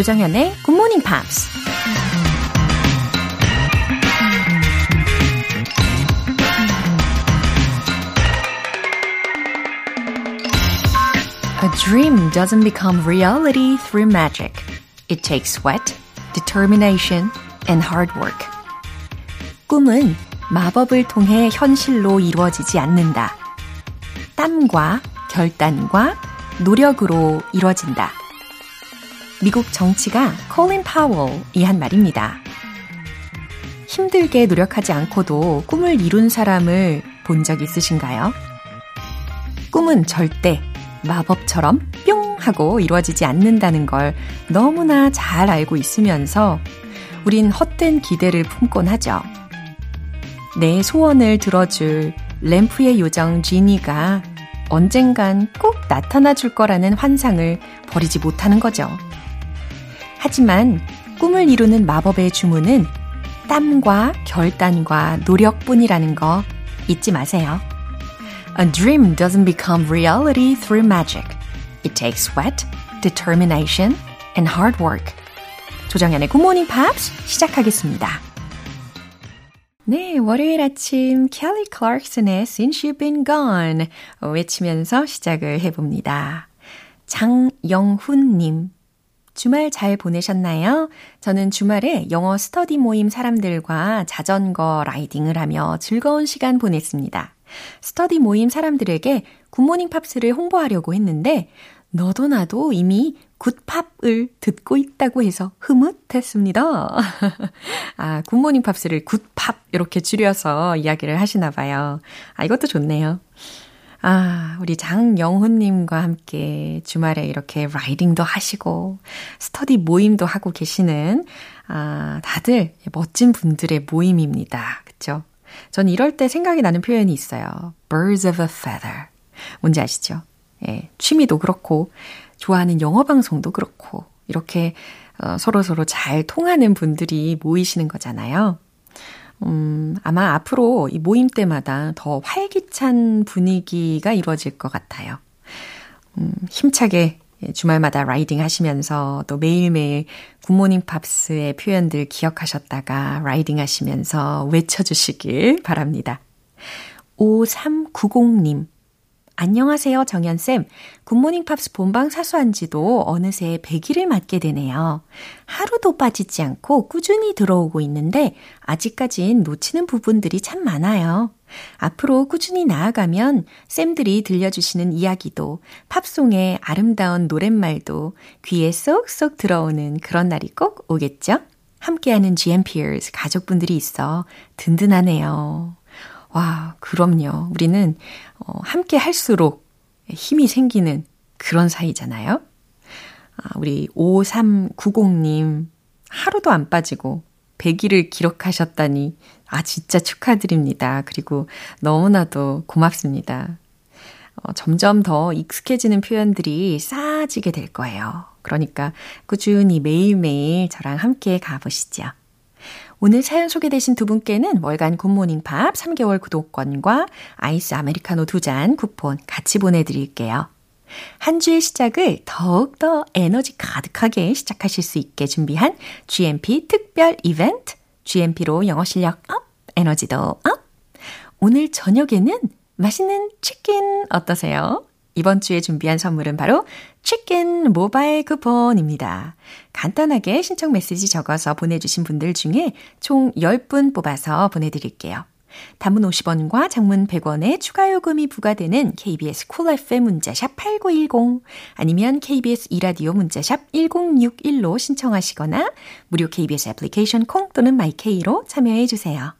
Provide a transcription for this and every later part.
조정현의 Good Morning Pops. A dream doesn't become reality through magic. It takes sweat, determination, and hard work. 꿈은 마법을 통해 현실로 이루어지지 않는다. 땀과 결단과 노력으로 이루어진다. 미국 정치가 콜린 파월이 한 말입니다. 힘들게 노력하지 않고도 꿈을 이룬 사람을 본 적 있으신가요? 꿈은 절대 마법처럼 뿅 하고 이루어지지 않는다는 걸 너무나 잘 알고 있으면서 우린 헛된 기대를 품곤 하죠. 내 소원을 들어줄 램프의 요정 지니가 언젠간 꼭 나타나 줄 거라는 환상을 버리지 못하는 거죠. 하지만 꿈을 이루는 마법의 주문은 땀과 결단과 노력뿐이라는 거 잊지 마세요. A dream doesn't become reality through magic. It takes sweat, determination, and hard work. 조정현의 Good Morning Pops 시작하겠습니다. 네, 월요일 아침 켈리 클락슨의 Since You've Been Gone 외치면서 시작을 해봅니다. 장영훈님, 주말 잘 보내셨나요? 저는 주말에 영어 스터디 모임 사람들과 자전거 라이딩을 하며 즐거운 시간 보냈습니다. 스터디 모임 사람들에게 굿모닝 팝스를 홍보하려고 했는데 너도 나도 이미 굿팝을 듣고 있다고 해서 흐뭇했습니다. 아, 굿모닝 팝스를 굿팝 이렇게 줄여서 이야기를 하시나 봐요. 아, 이것도 좋네요. 아, 우리 장영훈님과 함께 주말에 이렇게 라이딩도 하시고, 스터디 모임도 하고 계시는, 아, 다들 멋진 분들의 모임입니다. 그쵸? 전 이럴 때 생각이 나는 표현이 있어요. birds of a feather. 뭔지 아시죠? 예, 취미도 그렇고, 좋아하는 영어 방송도 그렇고, 이렇게 어, 서로서로 잘 통하는 분들이 모이시는 거잖아요. 음, 아마 앞으로 이 모임 때마다 더 활기찬 분위기가 이루어질 것 같아요. 음, 힘차게 주말마다 라이딩 하시면서 또 매일매일 굿모닝 팝스의 표현들 기억하셨다가 라이딩 하시면서 외쳐주시길 바랍니다. 5390님. 안녕하세요, 정현쌤. 굿모닝 팝스 본방 사수한 지도 어느새 100일을 맞게 되네요. 하루도 빠지지 않고 꾸준히 들어오고 있는데 아직까진 놓치는 부분들이 참 많아요. 앞으로 꾸준히 나아가면 쌤들이 들려주시는 이야기도 팝송의 아름다운 노랫말도 귀에 쏙쏙 들어오는 그런 날이 꼭 오겠죠? 함께하는 GMPers 가족분들이 있어 든든하네요. 와, 그럼요. 우리는 어, 함께 할수록 힘이 생기는 그런 사이잖아요. 아, 우리 5390님, 하루도 안 빠지고 100일을 기록하셨다니, 아, 진짜 축하드립니다. 그리고 너무나도 고맙습니다. 어, 점점 더 익숙해지는 표현들이 쌓아지게 될 거예요. 그러니까 꾸준히 매일매일 저랑 함께 가보시죠. 오늘 사연 소개되신 두 분께는 월간 굿모닝 팝스 3개월 구독권과 아이스 아메리카노 두 잔 쿠폰 같이 보내드릴게요. 한 주의 시작을 더욱더 에너지 가득하게 시작하실 수 있게 준비한 GMP 특별 이벤트, GMP로 영어 실력 up, 에너지도 up! 오늘 저녁에는 맛있는 치킨 어떠세요? 이번 주에 준비한 선물은 바로 치킨 모바일 쿠폰입니다. 간단하게 신청 메시지 적어서 보내주신 분들 중에 총 10분 뽑아서 보내드릴게요. 단문 50원과 장문 100원의 추가 요금이 부과되는 KBS Cool FM 문자샵 8910 아니면 KBS 이라디오 문자샵 1061로 신청하시거나 무료 KBS 애플리케이션 콩 또는 마이케이로 참여해 주세요.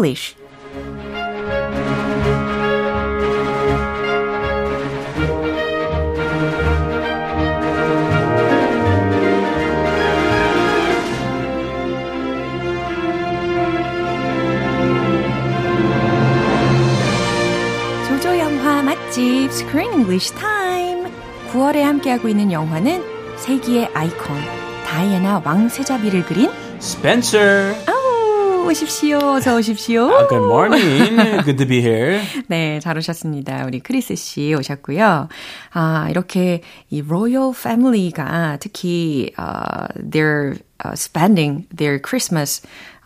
English 조조 영화 맛집 Screen English Time 9월에 함께하고 있는 영화는 세기의 아이콘 다이애나 왕세자비를 그린 Spencer. 아우 아유, 오십시오. 어서 오십시오. Uh, good morning. Good to be here. 네, 잘 오셨습니다. 우리 크리스 씨 오셨고요. 아, 이렇게 이 로열 패밀리가 특히 uh, they're uh, spending their Christmas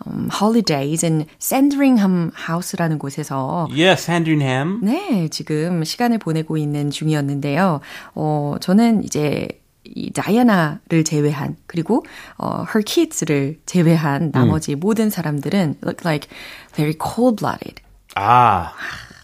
um, holidays in Sandringham House라는 곳에서 Yeah, Sandringham. 네, 지금 시간을 보내고 있는 중이었는데요. 어, 저는 이제 이 다이아나를 제외한 그리고 어 her kids를 제외한 나머지 모든 사람들은 look like very cold-blooded. 아,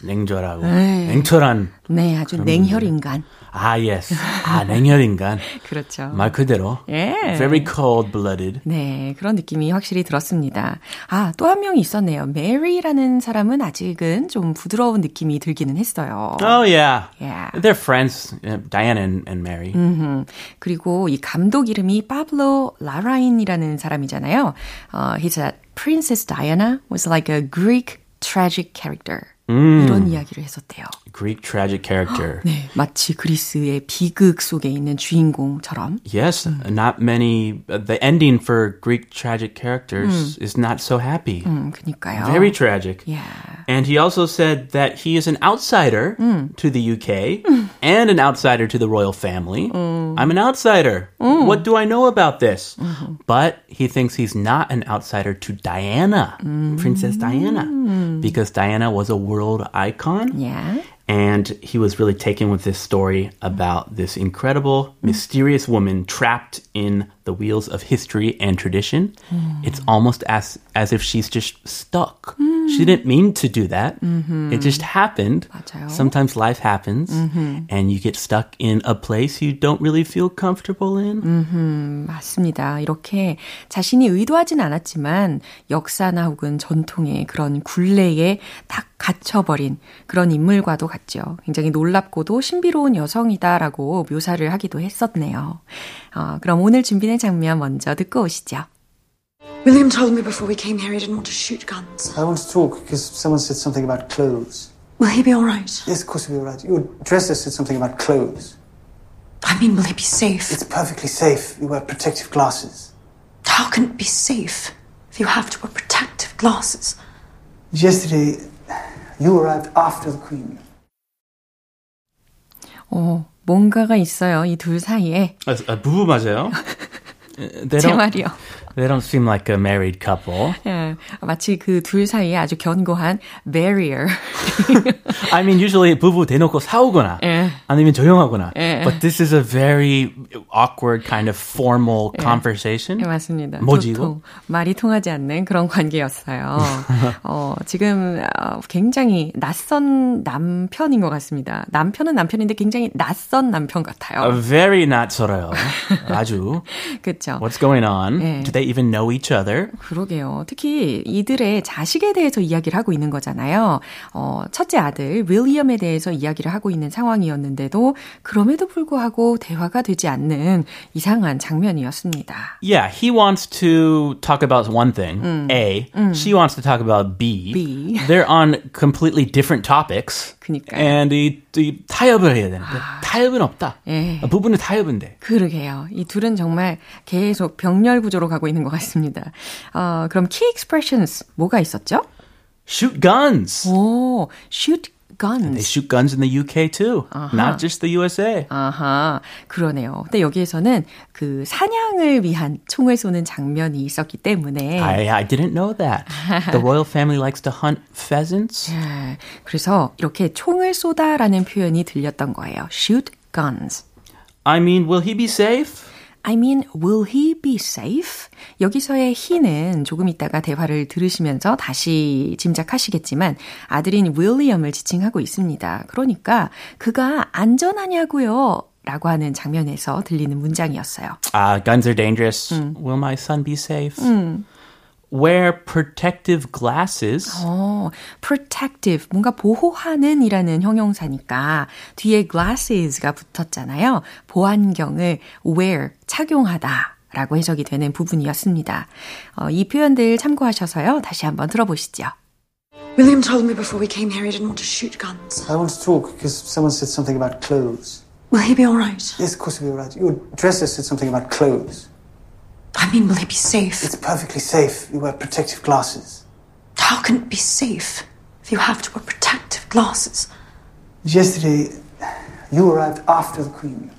냉철하고 네. 냉철한. 네, 아주 냉혈 인간. 아, yes. 아, 냉혈 인간. 그렇죠. 말 그대로. 예. Very cold-blooded. 네, 그런 느낌이 확실히 들었습니다. 아, 또 한 명이 있었네요. 메리라는 사람은 아직은 좀 부드러운 느낌이 들기는 했어요. Oh, yeah. Yeah. They're friends, uh, Diana and, and Mary. 음, 그리고 이 감독 이름이 파블로 라라인이라는 사람이잖아요. 어, he said Princess Diana was like a Greek tragic character. 이런 이야기를 했었대요. Greek tragic character. 네, 마치 그리스의 비극 속에 있는 주인공처럼. Yes, not many. Uh, the ending for Greek tragic characters is not so happy. 음, 그니까요. Very tragic. Yeah. And he also said that he is an outsider to the UK and an outsider to the royal family. I'm an outsider. What do I know about this? But he thinks he's not an outsider to Diana, Princess Diana, because Diana was a world icon. Yeah. And he was really taken with this story about this incredible, mm. mysterious woman trapped in the wheels of history and tradition. It's almost as as if she's just stuck. She didn't mean to do that. It just happened. 맞아요. Sometimes life happens, and you get stuck in a place you don't really feel comfortable in. 맞습니다. 이렇게 자신이 의도하진 않았지만 역사나 혹은 전통의 그런 굴레에 딱 갇혀버린 그런 인물과도 같죠. 굉장히 놀랍고도 신비로운 여성이다라고 묘사를 하기도 했었네요. 어, 그럼 오늘 준비된 장면 먼저 듣고 오시죠. William told me before we came here he didn't want to shoot guns. I want to talk because someone said something about clothes. Will he be all right? Yes, of course he'll be all right. Your dresser said something about clothes. I mean, will he be safe? It's perfectly safe. You wear protective glasses. How can it be safe if you have to wear protective glasses? Yesterday, you arrived after the Queen. 어, 뭔가가 있어요. 이 둘 사이에. 아, 아, 부부 맞아요? they 제. 말이요. They don't seem like a married couple. 예, 마치 그 둘 사이에 아주 견고한 barrier. I mean, usually 부부 대놓고 싸우거나 예. 아니면 조용하거나. 예. But this is a very awkward kind of formal conversation. 네, 맞습니다. 뭐지, 도통 말이 통하지 않는 그런 관계였어요. 어, 지금 어, 굉장히 낯선 남편인 것 같습니다. 남편은 남편인데 굉장히 낯선 남편 Uh, 같아요. very 낯설어요. 아주. 그렇죠. What's going on? 예. Do they even know each other? 그러게요. 특히 이들의 자식에 대해서 이야기를 하고 있는 거잖아요. 어, 첫째 아들 윌리엄에 대해서 이야기를 하고 있는 상황이었는데도 그럼에도 불구하고 대화가 되지 않는 이상한 장면이었습니다. Yeah, he wants to talk about one thing, A. She wants to talk about B. B. They're on completely different topics. 그니까요. And 이, 이 타협을 해야 되는데 타협은 없다. 예. 부부는 타협인데. 그러게요. 이 둘은 정말 계속 병렬 구조로 가고 있는 것 같습니다. 어, 그럼 key expressions 뭐가 있었죠? Shoot guns. 오, shoot They guns. shoot guns in the UK too, not just the USA. 아하, 그러네요. 근데 여기에서는 그 사냥을 위한 총을 쏘는 장면이 있었기 때문에 I, I didn't know that. The royal family likes to hunt pheasants. 예, 그래서 이렇게 총을 쏘다라는 표현이 들렸던 거예요. shoot guns. I mean, will he be safe? I mean, will he be safe? 여기서의 he는 조금 있다가 대화를 들으시면서 다시 짐작하시겠지만 아들인 윌리엄을 지칭하고 있습니다. 그러니까 그가 안전하냐고요? 라고 하는 장면에서 들리는 문장이었어요. Uh, guns are dangerous. Will my son be safe? Wear protective glasses. 어, protective, 뭔가 보호하는 이라는 형용사니까 뒤에 glasses가 붙었잖아요. 보안경을 wear, 착용하다. 라고 해석이 되는 부분이었습니다. 어, 이 표현들 참고하셔서요. 다시 한번 들어보시죠. William told me before we came here he didn't want to shoot guns. I want to talk because someone said something about clothes. Will he be all right? Yes, of course he'll be all right. Your dresser said something about clothes. I mean, will he be safe? It's perfectly safe. You wear protective glasses. How can it be safe if you have to wear protective glasses? Yesterday, you arrived after the Queen.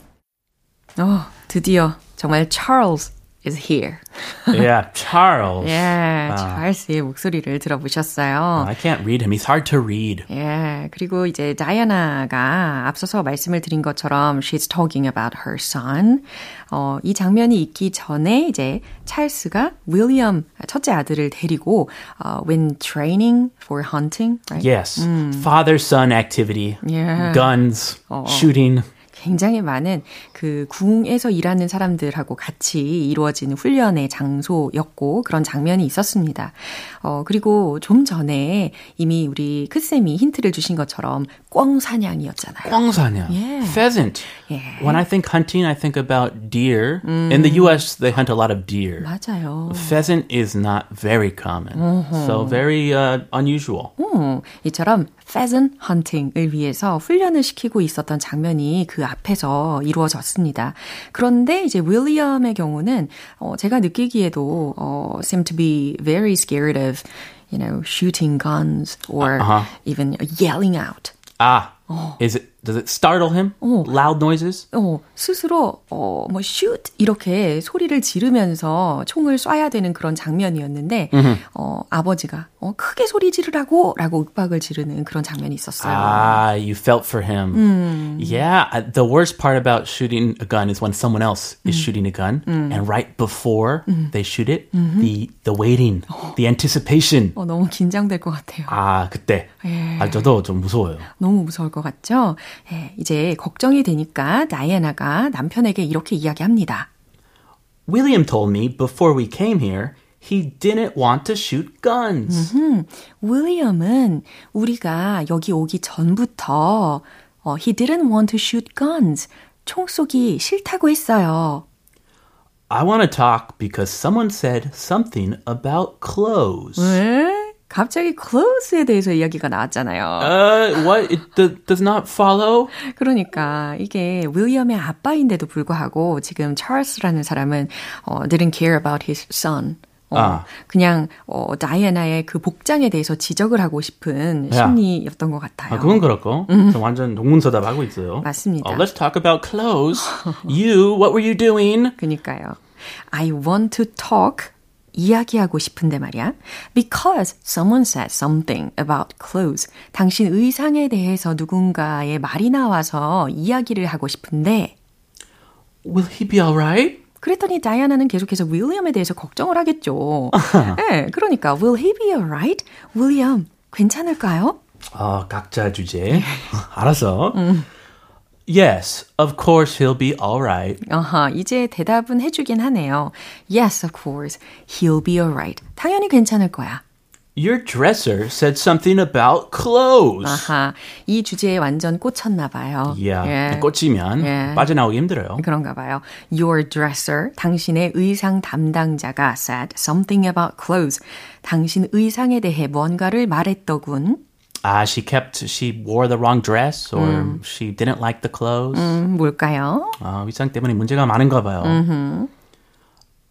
어, 드디어 정말 Charles is here. yeah, Charles. 예, 찰스의 목소리를 들어보셨어요. I can't read him. He's hard to read. 예, 그리고 이제 다이아나가 앞서서 말씀을 드린 것처럼 she's talking about her son. 어, 이 장면이 있기 전에 이제 찰스가 윌리엄 첫째 아들을 데리고 uh, when training for hunting, right? Yes. Father-son activity. Yeah. Guns. Shooting. 굉장히 많은 그 궁에서 일하는 사람들하고 같이 이루어지는 훈련의 장소였고 그런 장면이 있었습니다. 어, 그리고 좀 전에 이미 우리 크쌤이 힌트를 주신 것처럼 꽝 사냥이었잖아요. 꽝사냥. Yeah. Pheasant. Yeah. When I think hunting, I think about deer. In the U.S., they hunt a lot of deer. 맞아요. Pheasant is not very common. So very uh, unusual. 음, 이처럼 pheasant hunting을 위해서 훈련을 시키고 있었던 장면이 그 앞에서 이루어졌습니다. 그런데 이제 윌리엄의 경우는 어, 제가 느끼기에도 어, seem to be very scared of, you know, shooting guns or Uh-huh. even yelling out. Ah. Is it does it startle him? Loud noises? 어, 스스로 어, 뭐 shoot 이렇게 소리를 지르면서 총을 쏴야 되는 그런 장면이었는데 어, 아버지가 어, 크게 소리 지르라고라고 윽박을 지르는 그런 장면이 있었어요. Ah, you felt for him. Yeah, I- the worst part about shooting a gun is when someone else is shooting a gun, and right before they shoot it, the the waiting, the anticipation. 어, 너무 긴장될 것 같아요. 아, 그때. 아, 저도 좀 무서워요. 너무 무서울 것 같죠? 예, 이제 걱정이 되니까 다이애나가 남편에게 이렇게 이야기합니다. William told me before we came here he didn't want to shoot guns. 윌리엄은 우리가 여기 오기 전부터 어, he didn't want to shoot guns. 총 쏘기 싫다고 했어요. I want to talk because someone said something about clothes. 왜? 갑자기 clothes에 대해서 이야기가 나왔잖아요. Uh, what? It do, does not follow? 그러니까 이게 윌리엄의 아빠인데도 불구하고 지금 찰스라는 사람은 어, didn't care about his son. 어, 아. 그냥 어, 다이애나의 그 복장에 대해서 지적을 하고 싶은 야. 심리였던 것 같아요. 아, 그건 그렇고. 저 완전 동문서답하고 있어요. 맞습니다. Oh, let's talk about clothes. you, what were you doing? 그니까요. I want to talk. 이야기하고 싶은데 말이야. Because someone said something about clothes. 당신 의상에 대해서 누군가의 말이 나와서 이야기를 하고 싶은데 Will he be alright? 그랬더니 다이아나는 계속해서 윌리엄에 대해서 걱정을 하겠죠. 네, 그러니까 will he be alright? 윌리엄 괜찮을까요? 아, 각자 주제. 알았어. Yes, of course he'll be alright. 아하, 이제 대답은 해주긴 하네요. Yes, of course. He'll be alright. 당연히 괜찮을 거야. Your dresser said something about clothes. 아하, 이 주제에 완전 꽂혔나 봐요. Yeah, 예. 꽂히면 예. 빠져나오기 힘들어요. 그런가 봐요. Your dresser, 당신의 의상 담당자가 said something about clothes. 당신 의상에 대해 뭔가를 말했더군. Ah, she kept, she wore the wrong dress or she didn't like the clothes. 음, 뭘까요? 아, 의상 때문에 문제가 많은가 봐요.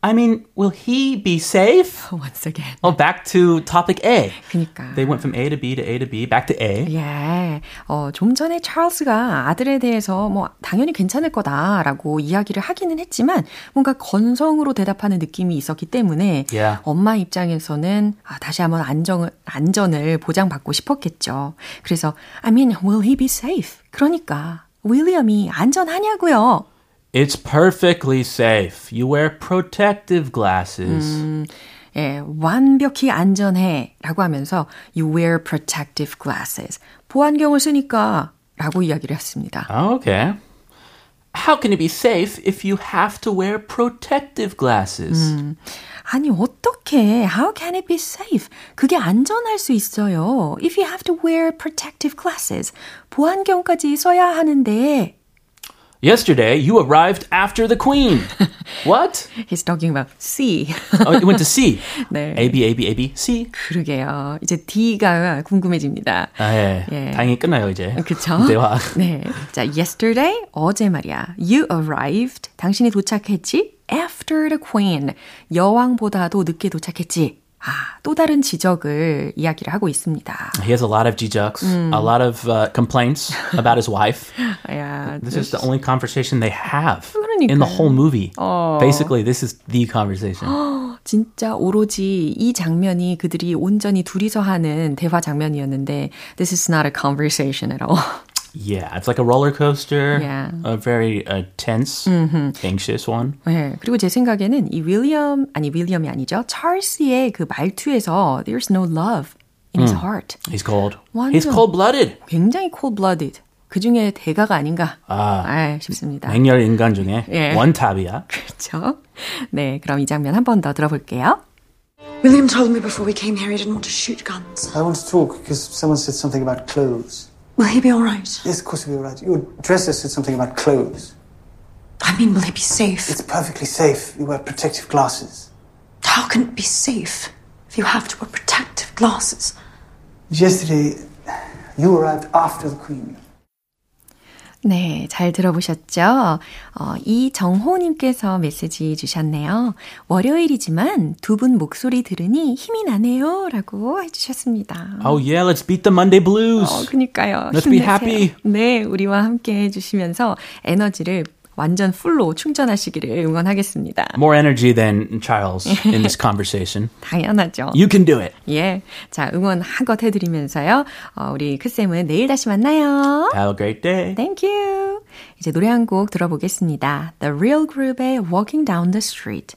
I mean, will he be safe? Once again. Oh, back to topic A. 그니까. They went from A to B to A to B, back to A. 예. 어, 좀 전에 찰스가 아들에 대해서 뭐 당연히 괜찮을 거다라고 이야기를 하기는 했지만 뭔가 건성으로 대답하는 느낌이 있었기 때문에 Yeah. 엄마 입장에서는 아, 다시 한번 안정을, 안전을 보장받고 싶었겠죠. 그래서 I mean, will he be safe? 그러니까 윌리엄이 안전하냐고요. It's perfectly safe. You wear protective glasses. 예, 완벽히 안전해 라고 하면서 you wear protective glasses. 보안경을 쓰니까 라고 이야기를 했습니다. Oh, okay. How can it be safe if you have to wear protective glasses? 아니 어떻게 how can it be safe? 그게 안전할 수 있어요. If you have to wear protective glasses. 보안경까지 써야 하는데 Yesterday, you arrived after the queen. what? He's talking about C. Oh, you went to C. 네. A, B, A, B, A, B, C. 그러게요. 이제 D가 궁금해집니다. 아, 예. 예. 다행히 끝나요, 이제. 그쵸? 대화. 네. 자, yesterday, 어제 말이야. You arrived. 당신이 도착했지? After the queen. 여왕보다도 늦게 도착했지. 아, 또 다른 지적을 이야기를 하고 있습니다. He has a lot of 지적s, a lot of uh, complaints about his wife. 야, This is the only conversation they have in the whole movie. Basically, this is the conversation. 진짜 오로지 이 장면이 그들이 온전히 둘이서 하는 대화 장면이었는데 This is not a conversation at all. Yeah, it's like a roller coaster, Yeah. a very uh, tense, anxious one. 네, 그리고 제 생각에는 이 윌리엄 아니 윌리엄이 아니죠. 찰스의 그 말투에서 There's no love in his heart. He's cold. 완전. He's cold-blooded. 굉장히 cold-blooded. 그 중에 대가가 아닌가 아. 아, 싶습니다. 맹렬 인간 중에 예. 원탑이야. 그렇죠. 네, 그럼 이 장면 한 번 더 들어볼게요. William told me before we came here he didn't want to shoot guns. I want to talk because someone said something about clothes. Will he be all right? Yes, of course he'll be all right. Your dresser said something about clothes. I mean, will he be safe? It's perfectly safe. You wear protective glasses. How can it be safe if you have to wear protective glasses? Yesterday, you arrived after the Queen. 네, 잘 들어보셨죠? 어, 이정호님께서 메시지 주셨네요. 월요일이지만 두 분 목소리 들으니 힘이 나네요. 라고 해주셨습니다. Oh yeah, let's beat the Monday blues. 어, 그니까요. Let's be 힘내세요. happy. 네, 우리와 함께 해주시면서 에너지를 완전 풀로 충전하시기를 응원하겠습니다. More energy than Charles in this conversation. 당연하죠. You can do it. 예. 자, 응원 한껏 해드리면서요. 어, 우리 크쌤은 내일 다시 만나요. Have a great day. Thank you. 이제 노래 한 곡 들어보겠습니다. The Real Group의 Walking Down the Street.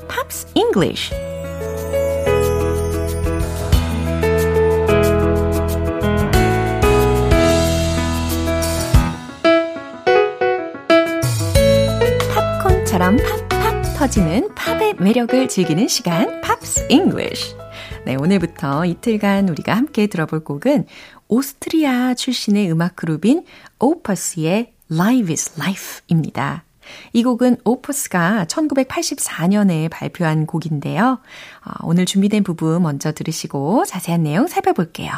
English. 팝콘처럼 팝팝 터지는 팝의 매력을 즐기는 시간, Pops English. 네, 오늘부터 이틀간 우리가 함께 들어볼 곡은 오스트리아 출신의 음악 그룹인 오퍼스의 Live is Life입니다. 이 곡은 오퍼스가 1984년에 발표한 곡인데요. 어, 오늘 준비된 부분 먼저 들으시고 자세한 내용 살펴볼게요.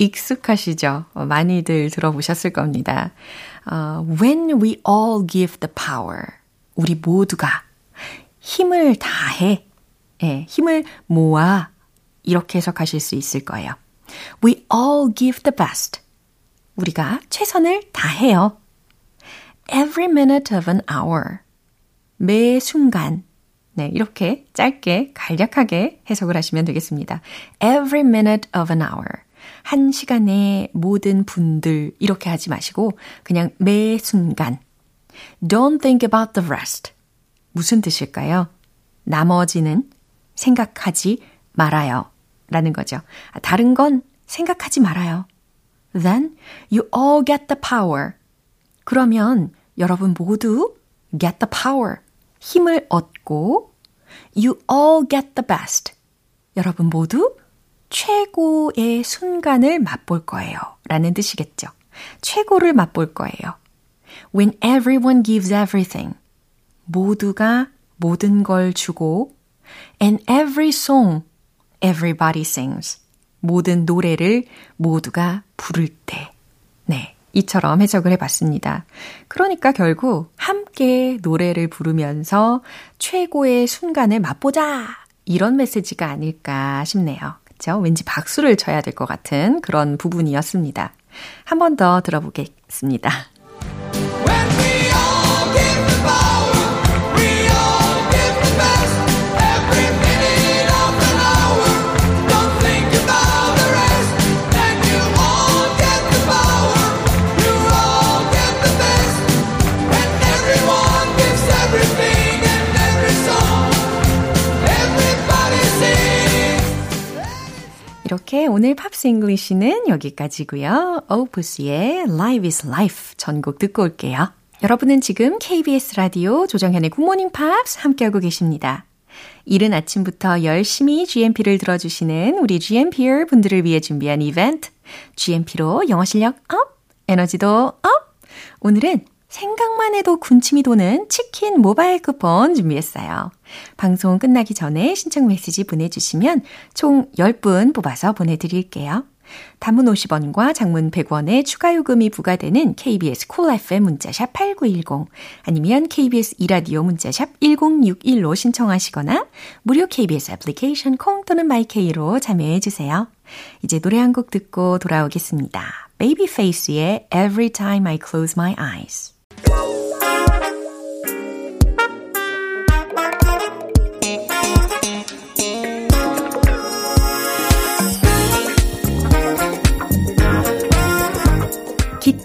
익숙하시죠? 어, 많이들 들어보셨을 겁니다. 어, when we all give the power. 우리 모두가 힘을 다해. 예, 힘을 모아. 이렇게 해석하실 수 있을 거예요. We all give the best. 우리가 최선을 다해요. Every minute of an hour. 매 순간. 네, 이렇게 짧게 간략하게 해석을 하시면 되겠습니다. Every minute of an hour. 한 시간의 모든 분들 이렇게 하지 마시고 그냥 매 순간. Don't think about the rest. 무슨 뜻일까요? 나머지는 생각하지 말아요. 라는 거죠. 다른 건 생각하지 말아요. Then you all get the power. 그러면 여러분 모두 get the power. 힘을 얻고 you all get the best. 여러분 모두 최고의 순간을 맛볼 거예요. 라는 뜻이겠죠. 최고를 맛볼 거예요. When everyone gives everything. 모두가 모든 걸 주고 and every song everybody sings. 모든 노래를 모두가 부를 때. 네. 이처럼 해석을 해봤습니다. 그러니까 결국 함께 노래를 부르면서 최고의 순간을 맛보자! 이런 메시지가 아닐까 싶네요. 그쵸? 왠지 박수를 쳐야 될 것 같은 그런 부분이었습니다. 한 번 더 들어보겠습니다. 오늘 Pops English는 여기까지고요. Opus의 Live is Life 전곡 듣고 올게요. 여러분은 지금 KBS 라디오 조정현의 굿모닝 팝스 함께하고 계십니다. 이른 아침부터 열심히 GMP를 들어주시는 우리 GMPer 분들을 위해 준비한 이벤트 GMP로 영어 실력 up, 에너지도 up! 오늘은 생각만 해도 군침이 도는 치킨 모바일 쿠폰 준비했어요. 방송 끝나기 전에 신청 메시지 보내주시면 총 10분 뽑아서 보내드릴게요. 단문 50원과 장문 100원의 추가 요금이 부과되는 KBS 콜 cool FM 문자샵 8910 아니면 KBS 이라디오 문자샵 1061로 신청하시거나 무료 KBS 애플리케이션 콩 또는 마이케이로 참여해 주세요. 이제 노래 한 곡 듣고 돌아오겠습니다. Babyface의 Every Time I Close My Eyes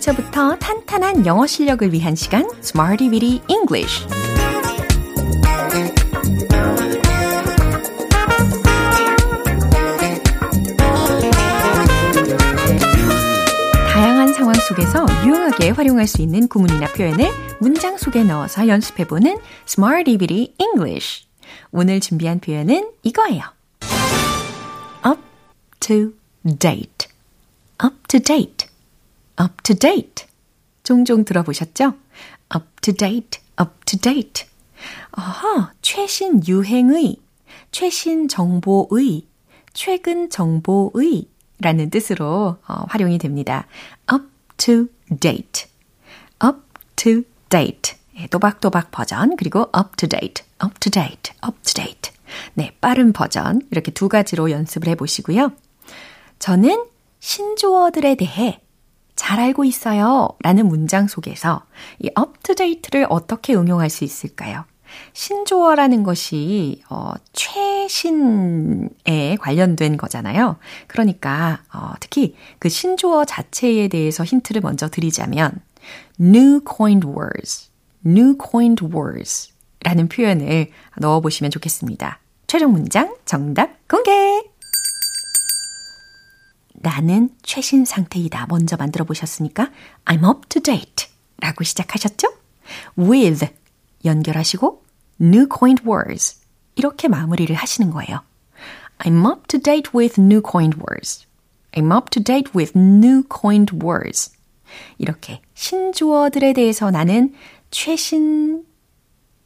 기초부터 탄탄한 영어 실력을 위한 시간 Smarty Weedy English. 다양한 상황 속에서 유용하게 활용할 수 있는 구문이나 표현을 문장 속에 넣어서 연습해보는 Smarty Weedy English. 오늘 준비한 표현은 이거예요. up to date. Up to date up to date. 종종 들어보셨죠? up to date, up to date. 아하, 최신 유행의, 최신 정보의, 최근 정보의 라는 뜻으로 어, 활용이 됩니다. up to date. up to date. 네, 또박또박 버전, 그리고 up to date, up to date, up to date. 네, 빠른 버전. 이렇게 두 가지로 연습을 해 보시고요. 저는 신조어들에 대해 잘 알고 있어요. 라는 문장 속에서 이 date를 어떻게 응용할 수 있을까요? 신조어라는 것이 어, 최신에 관련된 거잖아요. 그러니까 어, 특히 그 신조어 자체에 대해서 힌트를 먼저 드리자면 new coined words, new coined words 라는 표현을 넣어보시면 좋겠습니다. 최종 문장 정답 공개! 나는 최신 상태이다. 먼저 만들어 보셨으니까 I'm up to date 라고 시작하셨죠? with 연결하시고 new coined words 이렇게 마무리를 하시는 거예요. I'm up to date with new coined words. I'm up to date with new coined words. 이렇게 신조어들에 대해서 나는 최신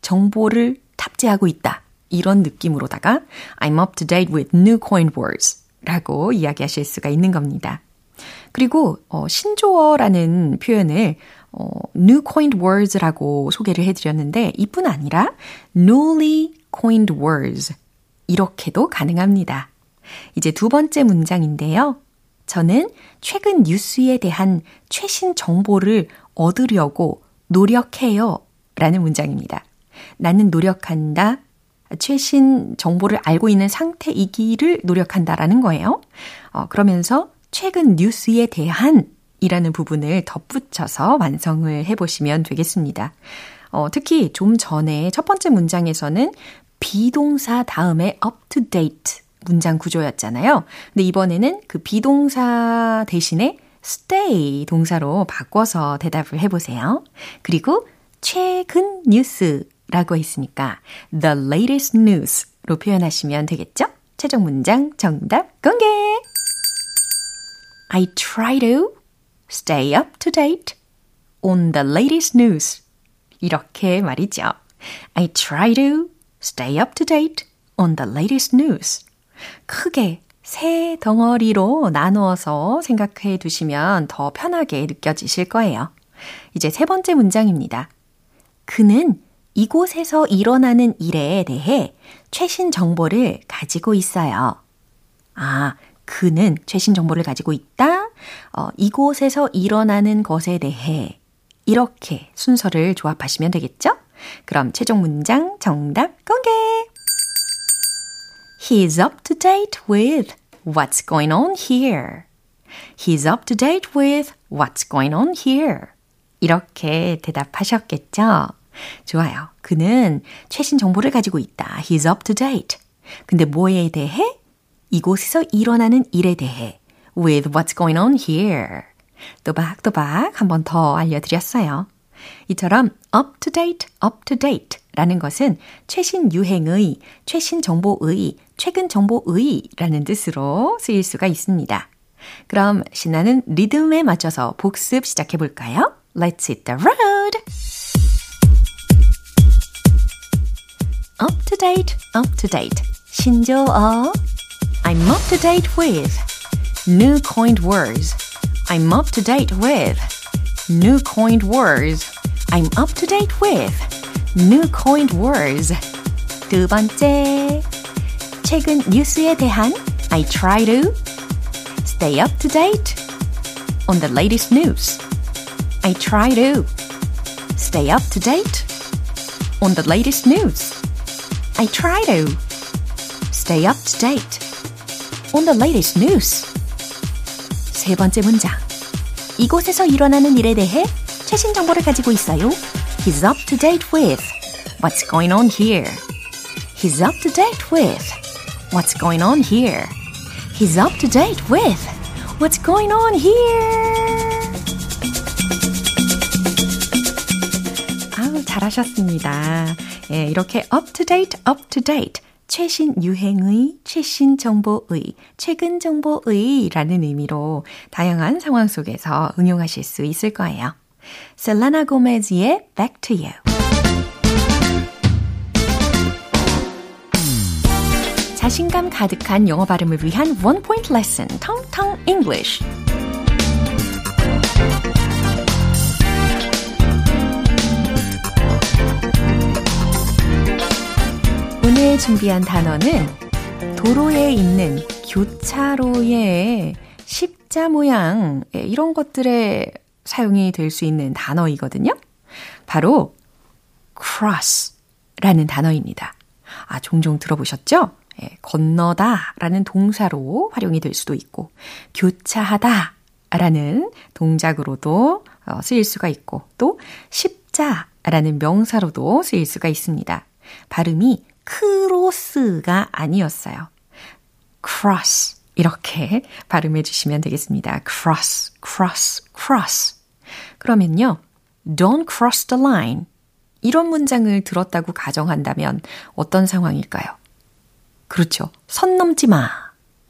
정보를 탑재하고 있다. 이런 느낌으로다가 I'm up to date with new coined words. 라고 이야기하실 수가 있는 겁니다. 그리고 어, 신조어라는 표현을 어, new coined words라고 소개를 해드렸는데 이뿐 아니라 newly coined words 이렇게도 가능합니다. 이제 두 번째 문장인데요. 저는 최근 뉴스에 대한 최신 정보를 얻으려고 노력해요. 라는 문장입니다. 나는 노력한다. 최신 정보를 알고 있는 상태이기를 노력한다라는 거예요. 어, 그러면서 최근 뉴스에 대한 이라는 부분을 덧붙여서 완성을 해보시면 되겠습니다. 어, 특히 좀 전에 첫 번째 문장에서는 비동사 다음에 up to date 문장 구조였잖아요. 근데 이번에는 그 비동사 대신에 stay 동사로 바꿔서 대답을 해보세요. 그리고 최근 뉴스 라고 했으니까 the latest news로 표현하시면 되겠죠? 최종 문장 정답 공개! I try to stay up to date on the latest news. 이렇게 말이죠. I try to stay up to date on the latest news. 크게 세 덩어리로 나누어서 생각해 두시면 더 편하게 느껴지실 거예요. 이제 세 번째 문장입니다. 그는 이곳에서 일어나는 일에 대해 최신 정보를 가지고 있어요. 아, 그는 최신 정보를 가지고 있다. 어, 이곳에서 일어나는 것에 대해 이렇게 순서를 조합하시면 되겠죠? 그럼 최종 문장 정답 공개! He's up to date with what's going on here. He's up to date with what's going on here. 이렇게 대답하셨겠죠? 좋아요. 그는 최신 정보를 가지고 있다. He's up to date. 근데 뭐에 대해? 이곳에서 일어나는 일에 대해 with what's going on here. 또박또박 한 번 더 알려드렸어요. 이처럼 up to date, up to date 라는 것은 최신 유행의, 최신 정보의, 최근 정보의 라는 뜻으로 쓰일 수가 있습니다. 그럼 신나는 리듬에 맞춰서 복습 시작해 볼까요? Let's hit the road! Up to date, up to date. 신조어. I'm up to date with. New coined words. I'm up to date with. New coined words. I'm up to date with. New coined words. 두 번째. 최근 뉴스에 대한 I try to stay up to date on the latest news. I try to stay up to date on the latest news. I try to stay up to date on the latest news. 세 번째 문장. 이곳에서 일어나는 일에 대해 최신 정보를 가지고 있어요. He's up to date with what's going on here. He's up to date with what's going on here. He's up to date with what's going on here. 잘하셨습니다. 예, 이렇게 up to date, up to date. 최신 유행의, 최신 정보의, 최근 정보의 라는 의미로 다양한 상황 속에서 응용하실 수 있을 거예요. 셀라나 고메즈의 Back to You. 자신감 가득한 영어 발음을 위한 원 포인트 레슨, 텅텅 English. 준비한 단어는 도로에 있는 교차로의 십자 모양 예, 이런 것들에 사용이 될 수 있는 단어이거든요. 바로 cross라는 단어입니다. 아, 종종 들어보셨죠? 예, 건너다 라는 동사로 활용이 될 수도 있고, 교차하다 라는 동작으로도 어, 쓰일 수가 있고, 또 십자 라는 명사로도 쓰일 수가 있습니다. 발음이 크로스가 아니었어요. cross 이렇게 발음해 주시면 되겠습니다. cross, cross, cross. 그러면요. don't cross the line. 이런 문장을 들었다고 가정한다면 어떤 상황일까요? 그렇죠. 선 넘지 마.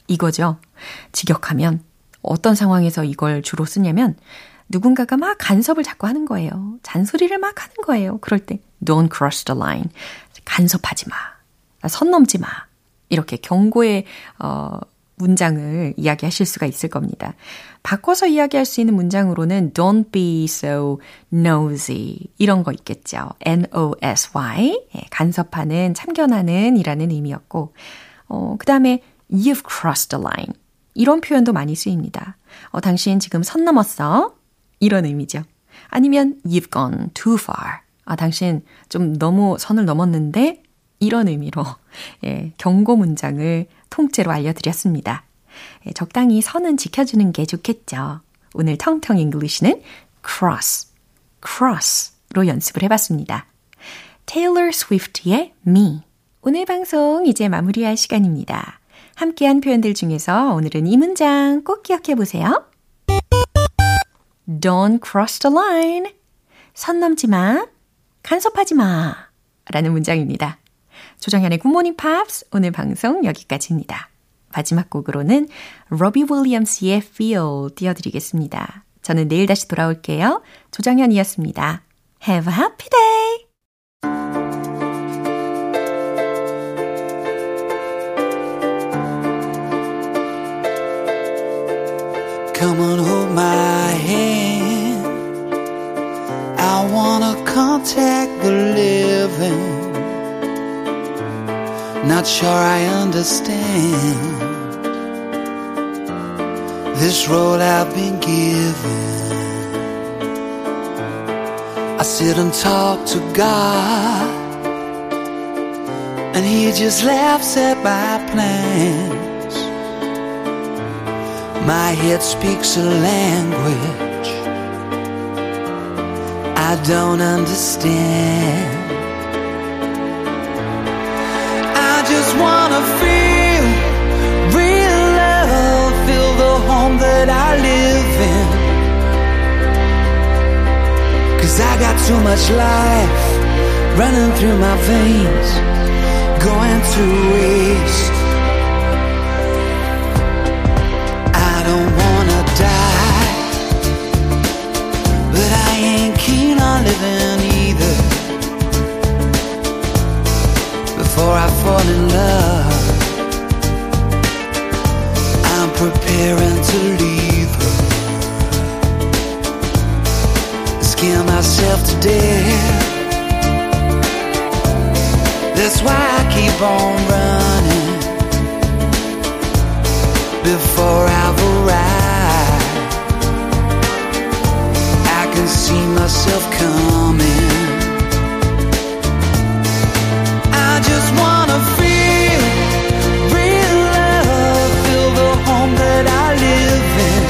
이거죠. 직역하면 어떤 상황에서 이걸 주로 쓰냐면 누군가가 막 간섭을 자꾸 하는 거예요. 잔소리를 막 하는 거예요. 그럴 때 don't cross the line. 간섭하지 마. 선 넘지 마. 이렇게 경고의 어 문장을 이야기하실 수가 있을 겁니다. 바꿔서 이야기할 수 있는 문장으로는 don't be so nosy 이런 거 있겠죠. N-O-S-Y 예, 간섭하는, 참견하는 이라는 의미였고 어, 그 다음에 you've crossed the line 이런 표현도 많이 쓰입니다. 어, 당신 지금 선 넘었어 이런 의미죠. 아니면 you've gone too far 아, 당신 좀 너무 선을 넘었는데 이런 의미로 예, 경고 문장을 통째로 알려드렸습니다. 예, 적당히 선은 지켜주는 게 좋겠죠. 오늘 텅텅 English는 cross, cross로 연습을 해봤습니다. 테일러 스위프트의 Me. 오늘 방송 이제 마무리할 시간입니다. 함께한 표현들 중에서 오늘은 이 문장 꼭 기억해 보세요. Don't cross the line. 선 넘지 마. 간섭하지 마. 라는 문장입니다. 조정현의 굿모닝 팝스 오늘 방송 여기까지입니다. 마지막 곡으로는 로비 윌리엄스의 Feel 띄워드리겠습니다. 저는 내일 다시 돌아올게요. 조정현이었습니다. Have a happy day! Come on, hold my hand. I wanna contact the living. Not sure I understand this role I've been given. I sit and talk to God, and He just laughs at my plans. My head speaks a language I don't understand. I just wanna feel real love, feel the home that I live in. Cause I got too much life running through my veins, going to waste. Keen either. Before I fall in love, I'm preparing to leave her. Scare myself to death. That's why I keep on running before myself coming. I just wanna feel real love, feel the home that I live in.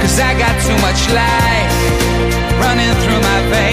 Cause I got too much light running through my veins.